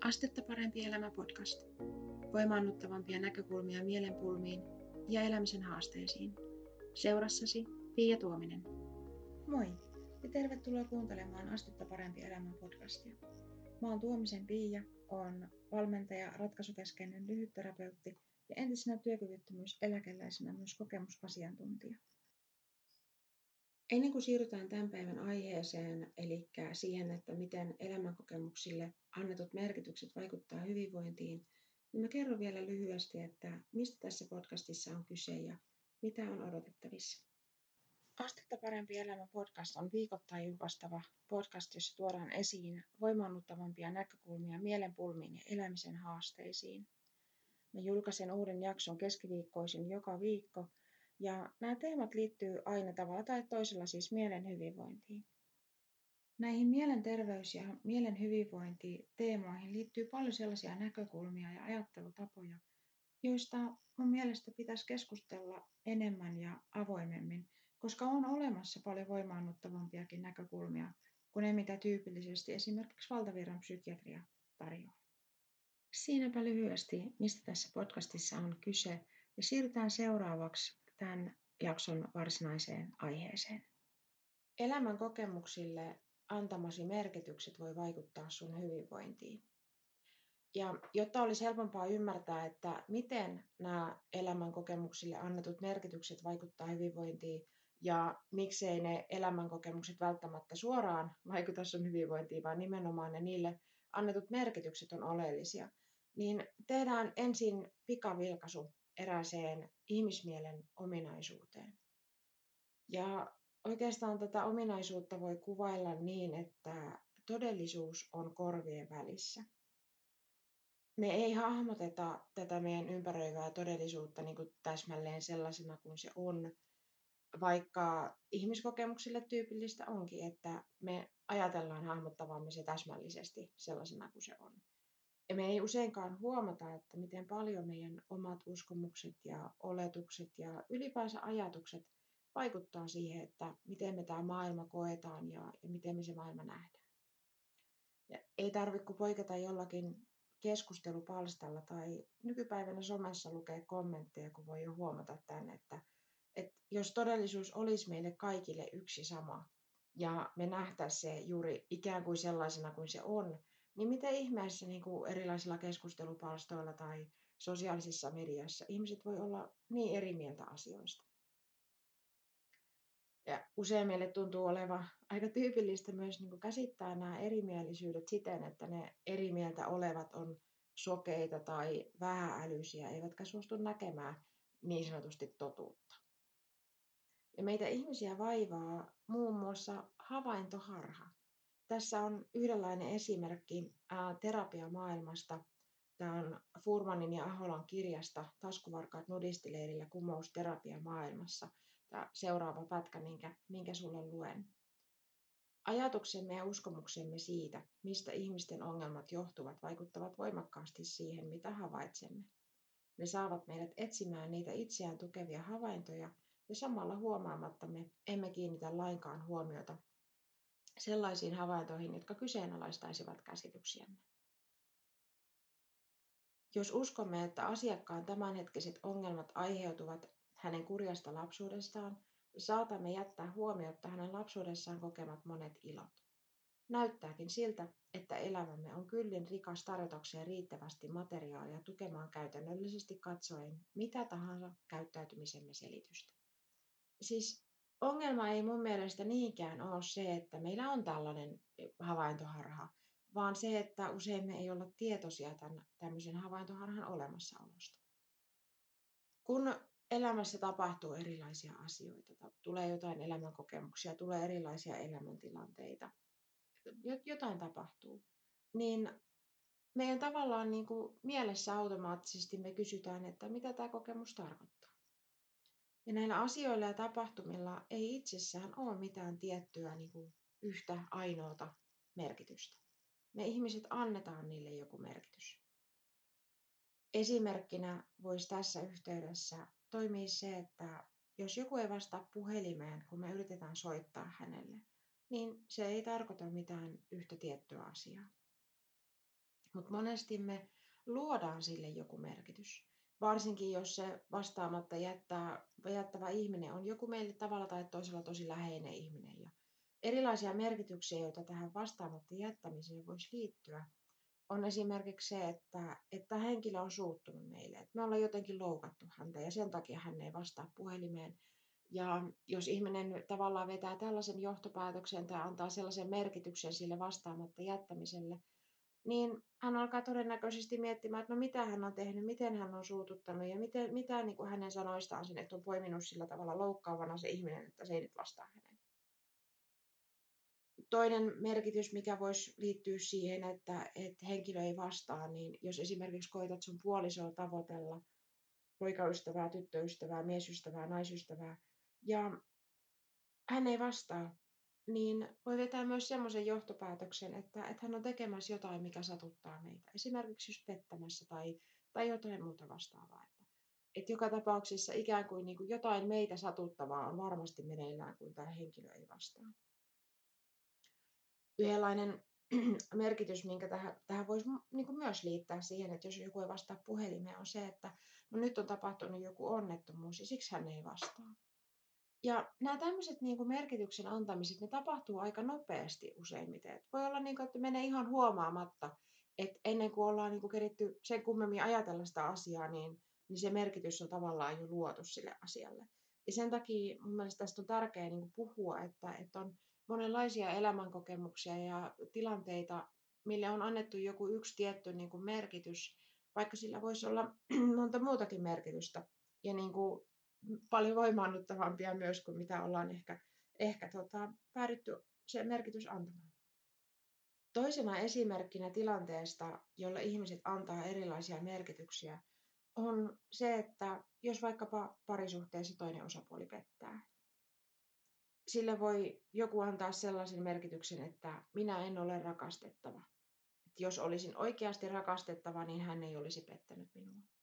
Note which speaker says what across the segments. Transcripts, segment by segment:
Speaker 1: Astetta parempi elämä podcast. Voimaannuttavampia näkökulmia mielenpulmiin ja elämisen haasteisiin. Seurassasi Pia Tuominen. Moi ja tervetuloa kuuntelemaan Astetta parempi elämä podcastia. Mä oon Tuomisen Pia, on valmentaja, ratkaisukeskeinen lyhytterapeutti ja entisenä työkyvyttömyyseläkeläisenä myös kokemusasiantuntija. Ennen kuin siirrytään tämän päivän aiheeseen, eli siihen, että miten elämänkokemuksille annetut merkitykset vaikuttaa hyvinvointiin, niin mä kerron vielä lyhyesti, että mistä tässä podcastissa on kyse ja mitä on odotettavissa. Astetta parempi elämä podcast on viikoittain julkaistava podcast, jossa tuodaan esiin voimaannuttavampia näkökulmia mielenpulmiin ja elämisen haasteisiin. Mä julkaisen uuden jakson keskiviikkoisin joka viikko – ja nämä teemat liittyy aina tavalla tai toisella siis mielen hyvinvointiin. Näihin mielenterveys- ja mielen hyvinvointiteemoihin liittyy paljon sellaisia näkökulmia ja ajattelutapoja, joista mun mielestä pitäisi keskustella enemmän ja avoimemmin, koska on olemassa paljon voimaannuttavampiakin näkökulmia kuin ne, mitä tyypillisesti esimerkiksi valtavirran psykiatria tarjoaa. Siinäpä lyhyesti, mistä tässä podcastissa on kyse, ja siirrytään seuraavaksi tämän jakson varsinaiseen aiheeseen. Elämän kokemuksille antamasi merkitykset voi vaikuttaa sun hyvinvointiin. Ja jotta olisi helpompaa ymmärtää, että miten nämä elämän kokemuksille annetut merkitykset vaikuttaa hyvinvointiin ja miksei ne elämän kokemukset välttämättä suoraan vaikuta sun hyvinvointiin, vaan nimenomaan ne niille annetut merkitykset on oleellisia, niin tehdään ensin pikavilkaisu erääseen ihmismielen ominaisuuteen. Ja oikeastaan tätä ominaisuutta voi kuvailla niin, että todellisuus on korvien välissä. Me ei hahmoteta tätä meidän ympäröivää todellisuutta niin kuin täsmälleen sellaisena kuin se on, vaikka ihmiskokemuksille tyypillistä onkin, että me ajatellaan hahmottavamme se täsmällisesti sellaisena kuin se on. Ja me ei useinkaan huomata, että miten paljon meidän omat uskomukset ja oletukset ja ylipäänsä ajatukset vaikuttaa siihen, että miten me tämä maailma koetaan ja, ja miten me se maailma nähdään. Ja ei tarvitse poiketa jollakin keskustelupalstalla tai nykypäivänä somessa lukee kommentteja, kun voi jo huomata tänne, että, että jos todellisuus olisi meille kaikille yksi sama ja me nähtäisiin se juuri ikään kuin sellaisena kuin se on, niin miten ihmeessä niin kuin erilaisilla keskustelupalstoilla tai sosiaalisissa medioissa ihmiset voi olla niin eri mieltä asioista? Ja usein meille tuntuu oleva aika tyypillistä myös niin kuin käsittää nämä erimielisyydet siten, että ne eri mieltä olevat on sokeita tai vähäälyisiä, eivätkä suostu näkemään niin sanotusti totuutta. Ja meitä ihmisiä vaivaa muun muassa havaintoharha. Tässä on yhdenlainen esimerkki terapiamaailmasta. Tämä on Furmanin ja Aholan kirjasta Taskuvarkaat nudistileirillä kumous terapiamaailmassa. Tämä seuraava pätkä, minkä, minkä sulle luen. Ajatuksemme ja uskomuksemme siitä, mistä ihmisten ongelmat johtuvat, vaikuttavat voimakkaasti siihen, mitä havaitsemme. Ne saavat meidät etsimään niitä itseään tukevia havaintoja ja samalla huomaamatta me emme kiinnitä lainkaan huomiota sellaisiin havaintoihin, jotka kyseenalaistaisivat käsityksiämme. Jos uskomme, että asiakkaan tämänhetkiset ongelmat aiheutuvat hänen kurjasta lapsuudestaan, saatamme jättää huomiota hänen lapsuudessaan kokemat monet ilot. Näyttääkin siltä, että elämämme on kyllin rikas tarjotakseen riittävästi materiaalia tukemaan käytännöllisesti katsoen mitä tahansa käyttäytymisemme selitystä. Siis ongelma ei mun mielestä niinkään ole se, että meillä on tällainen havaintoharha, vaan se, että usein me ei olla tietoisia tämän, tämmöisen havaintoharhan olemassaolosta. Kun elämässä tapahtuu erilaisia asioita, tulee jotain elämänkokemuksia, tulee erilaisia elämäntilanteita, jotain tapahtuu, niin meidän tavallaan niin kuin mielessä automaattisesti me kysytään, että mitä tämä kokemus tarkoittaa. Ja näillä asioilla ja tapahtumilla ei itsessään ole mitään tiettyä niin kuin yhtä ainoata merkitystä. Me ihmiset annetaan niille joku merkitys. Esimerkkinä voisi tässä yhteydessä toimia se, että jos joku ei vastaa puhelimeen, kun me yritetään soittaa hänelle, niin se ei tarkoita mitään yhtä tiettyä asiaa. Mutta monesti me luodaan sille joku merkitys. Varsinkin jos se vastaamatta jättää, jättävä ihminen on joku meille tavalla tai toisella tosi läheinen ihminen. Ja erilaisia merkityksiä, joita tähän vastaamatta jättämiseen voisi liittyä, on esimerkiksi se, että, että henkilö on suuttunut meille, että me ollaan jotenkin loukattu häntä ja sen takia hän ei vastaa puhelimeen. Ja jos ihminen tavallaan vetää tällaisen johtopäätöksen tai antaa sellaisen merkityksen sille vastaamatta jättämiselle, niin hän alkaa todennäköisesti miettimään, että no mitä hän on tehnyt, miten hän on suututtanut ja miten, mitä niin kuin hänen sanoistaan sinne on poiminut sillä tavalla loukkaavana se ihminen, että se ei nyt vastaa hänelle. Toinen merkitys, mikä voisi liittyä siihen, että, että henkilö ei vastaa, niin jos esimerkiksi koitat sun puolisoa tavoitella, poikaystävää, tyttöystävää, miesystävää, naisystävää, ja hän ei vastaa, niin voi vetää myös semmoisen johtopäätöksen, että, että hän on tekemässä jotain, mikä satuttaa meitä. Esimerkiksi just pettämässä tai, tai jotain muuta vastaavaa. Että, että joka tapauksessa ikään kuin, niin kuin jotain meitä satuttavaa on varmasti meneillään, kun tämä henkilö ei vastaa. Yhdenlainen merkitys, minkä tähän, tähän voisi niin kuin myös liittää siihen, että jos joku ei vastaa puhelimeen, on se, että no nyt on tapahtunut joku onnettomuus ja siksi hän ei vastaa. Ja nämä tämmöiset niin kuin merkityksen antamiset, ne tapahtuu aika nopeasti useimmiten. Et voi olla niin kuin, että menee ihan huomaamatta, että ennen kuin ollaan niin kuin keritty sen kummemmin ajatella sitä asiaa, niin, niin se merkitys on tavallaan jo luotu sille asialle. Ja sen takia mun mielestä tästä on tärkeää niin puhua, että, että on monenlaisia elämänkokemuksia ja tilanteita, mille on annettu joku yksi tietty niin kuin merkitys, vaikka sillä voisi olla monta muutakin merkitystä. Ja niin kuin paljon voimaannuttavampia myös kuin mitä ollaan ehkä, ehkä tota, päädytty se merkitys antamaan. Toisena esimerkkinä tilanteesta, jolle ihmiset antaa erilaisia merkityksiä, on se, että jos vaikkapa parisuhteessa toinen osapuoli pettää. Sille voi joku antaa sellaisen merkityksen, että minä en ole rakastettava. Että jos olisin oikeasti rakastettava, niin hän ei olisi pettänyt minua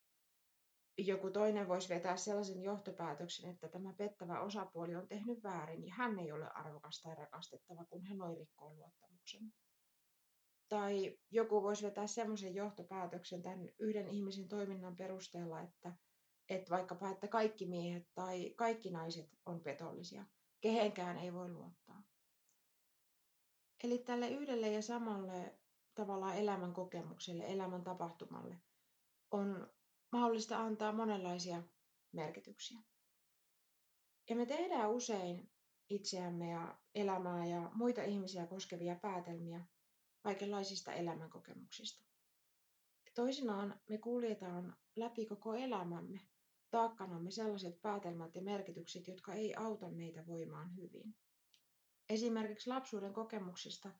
Speaker 1: joku toinen voisi vetää sellaisen johtopäätöksen, että tämä pettävä osapuoli on tehnyt väärin ja hän ei ole arvokas tai rakastettava, kun hän noin rikkoo luottamuksen. Tai joku voisi vetää sellaisen johtopäätöksen tämän yhden ihmisen toiminnan perusteella, että, että vaikkapa, että kaikki miehet tai kaikki naiset on petollisia. Kehenkään ei voi luottaa. Eli tälle yhdelle ja samalle tavallaan elämän kokemukselle, elämän tapahtumalle on mahdollista antaa monenlaisia merkityksiä. Ja me tehdään usein itseämme ja elämää ja muita ihmisiä koskevia päätelmiä kaikenlaisista elämänkokemuksista. Toisinaan me kuljetaan läpi koko elämämme taakkanamme sellaiset päätelmät ja merkitykset, jotka ei auta meitä voimaan hyvin. Esimerkiksi lapsuuden kokemuksista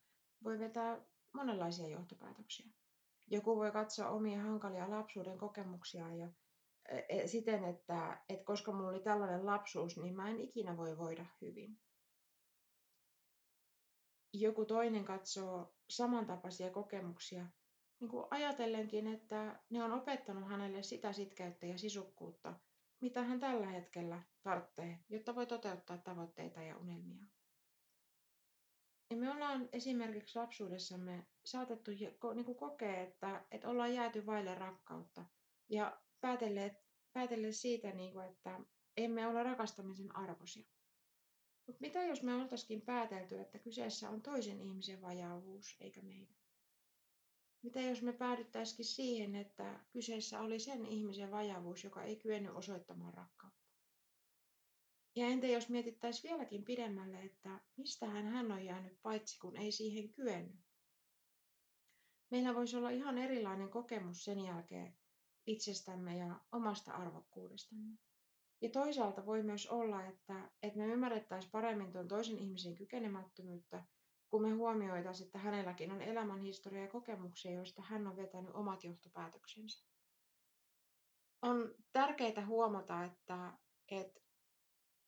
Speaker 1: voi vetää monenlaisia johtopäätöksiä. Joku voi katsoa omia hankalia lapsuuden kokemuksia ja e, e, siten, että, että koska mulla oli tällainen lapsuus, niin mä en ikinä voi voida hyvin. Joku toinen katsoo samantapaisia kokemuksia niin kuin ajatellenkin, että ne on opettanut hänelle sitä sitkeyttä ja sisukkuutta, mitä hän tällä hetkellä tarvitsee, jotta voi toteuttaa tavoitteita ja unelmia. Ja me ollaan esimerkiksi lapsuudessamme saatettu niin kuin kokea, että, että ollaan jääty vaille rakkautta ja päätelleet, päätelleet siitä, niin kuin, että emme ole rakastamisen arvoisia. Mutta mitä jos me oltaisikin päätelty, että kyseessä on toisen ihmisen vajaavuus eikä meidän? Mitä jos me päädyttäisikin siihen, että kyseessä oli sen ihmisen vajaavuus, joka ei kyennyt osoittamaan rakkautta? Ja entä jos mietittäisiin vieläkin pidemmälle, että mistähän hän on jäänyt paitsi kun ei siihen kyennyt? Meillä voisi olla ihan erilainen kokemus sen jälkeen itsestämme ja omasta arvokkuudestamme. Ja toisaalta voi myös olla, että, että me ymmärrettäisiin paremmin tuon toisen ihmisen kykenemättömyyttä, kun me huomioitaisiin, että hänelläkin on elämänhistoria ja kokemuksia, joista hän on vetänyt omat johtopäätöksensä. On tärkeää huomata, että, että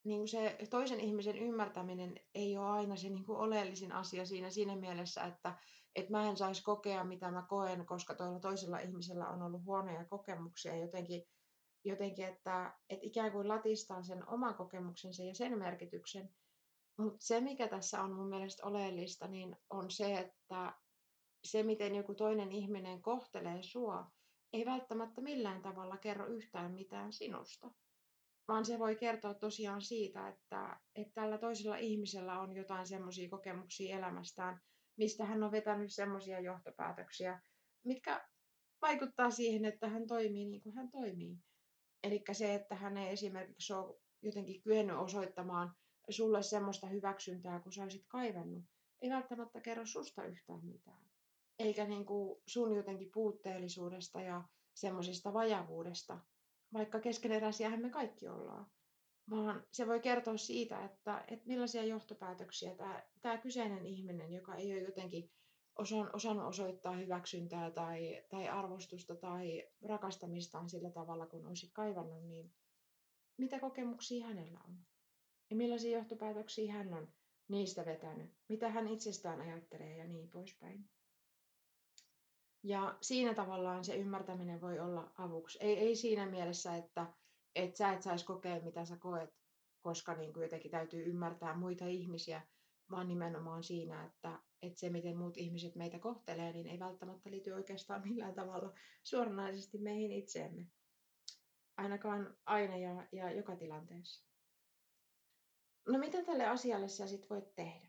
Speaker 1: niin kuin se toisen ihmisen ymmärtäminen ei ole aina se niin kuin oleellisin asia siinä, siinä mielessä, että, että mä en saisi kokea, mitä mä koen, koska toilla toisella ihmisellä on ollut huonoja kokemuksia jotenkin, jotenkin että, että ikään kuin latistaa sen oman kokemuksensa ja sen merkityksen. Mutta se, mikä tässä on mun mielestä oleellista, niin on se, että, se, miten joku toinen ihminen kohtelee sua, ei välttämättä millään tavalla kerro yhtään mitään sinusta. Vaan se voi kertoa tosiaan siitä, että, että tällä toisella ihmisellä on jotain semmoisia kokemuksia elämästään, mistä hän on vetänyt semmoisia johtopäätöksiä, mitkä vaikuttaa siihen, että hän toimii niin kuin hän toimii. Eli se, että hän ei esimerkiksi ole jotenkin kyennyt osoittamaan sulle semmoista hyväksyntää, kun sä olisit kaivannut, ei välttämättä kerro susta yhtään mitään. Eikä niin kuin sun jotenkin puutteellisuudesta ja semmoisesta vajavuudesta, vaikka keskeneräisiähän me kaikki ollaan. Vaan se voi kertoa siitä, että, että millaisia johtopäätöksiä tämä, tämä kyseinen ihminen, joka ei ole jotenkin osan, osannut osoittaa hyväksyntää tai, tai arvostusta tai rakastamistaan sillä tavalla, kun olisi kaivannut, niin mitä kokemuksia hänellä on? Ja millaisia johtopäätöksiä hän on niistä vetänyt? Mitä hän itsestään ajattelee ja niin poispäin. Ja siinä tavallaan se ymmärtäminen voi olla avuksi. Ei, ei siinä mielessä, että, että sä et saisi kokea, mitä sä koet, koska niin kuin jotenkin täytyy ymmärtää muita ihmisiä, vaan nimenomaan siinä, että, että se, miten muut ihmiset meitä kohtelee, niin ei välttämättä liity oikeastaan millään tavalla suoranaisesti meihin itseemme. Ainakaan aina ja, ja joka tilanteessa. No mitä tälle asialle sä sit voit tehdä?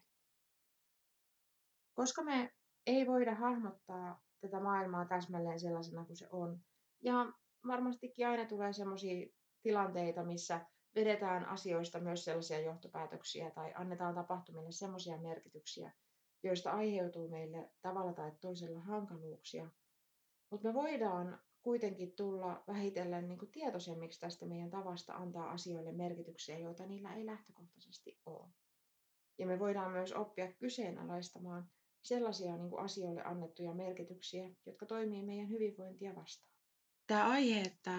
Speaker 1: Koska me ei voida hahmottaa tätä maailmaa täsmälleen sellaisena kuin se on. Ja varmastikin aina tulee sellaisia tilanteita, missä vedetään asioista myös sellaisia johtopäätöksiä tai annetaan tapahtumille sellaisia merkityksiä, joista aiheutuu meille tavalla tai toisella hankaluuksia. Mutta me voidaan kuitenkin tulla vähitellen niin kuin tietoisemmiksi tästä meidän tavasta antaa asioille merkityksiä, joita niillä ei lähtökohtaisesti ole. Ja me voidaan myös oppia kyseenalaistamaan sellaisia niin kuin asioille annettuja merkityksiä, jotka toimii meidän hyvinvointia vastaan. Tämä aihe, että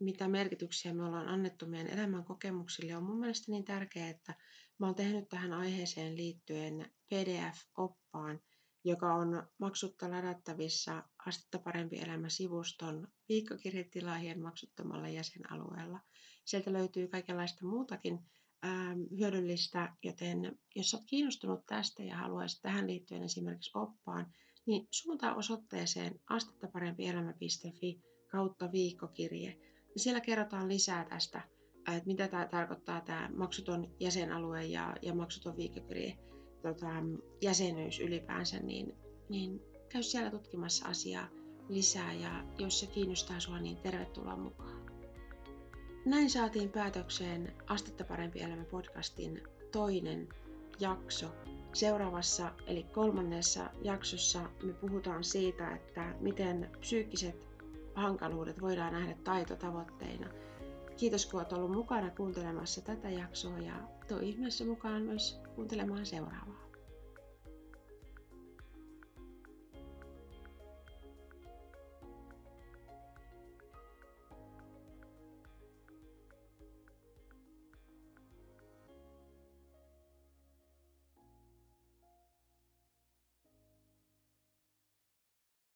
Speaker 1: mitä merkityksiä me ollaan annettu meidän elämän kokemuksille, on mun mielestä niin tärkeä, että mä oon tehnyt tähän aiheeseen liittyen PDF-oppaan, joka on maksutta ladattavissa Astetta parempi elämä sivuston viikkokirjetilaajien maksuttomalla jäsenalueella. Sieltä löytyy kaikenlaista muutakin hyödyllistä, joten jos olet kiinnostunut tästä ja haluaisit tähän liittyen esimerkiksi oppaan, niin suuntaa osoitteeseen astettaparempielämä.fi kautta viikkokirje. Siellä kerrotaan lisää tästä, että mitä tämä tarkoittaa tämä maksuton jäsenalue ja, ja maksuton viikkokirje tota, jäsenyys ylipäänsä, niin, niin käy siellä tutkimassa asiaa lisää ja jos se kiinnostaa sinua, niin tervetuloa mukaan. Näin saatiin päätökseen Astetta parempi elämä podcastin toinen jakso. Seuraavassa eli kolmannessa jaksossa me puhutaan siitä, että miten psyykkiset hankaluudet voidaan nähdä taitotavoitteina. Kiitos kun olet ollut mukana kuuntelemassa tätä jaksoa ja tuu ihmeessä mukaan myös kuuntelemaan seuraavaa.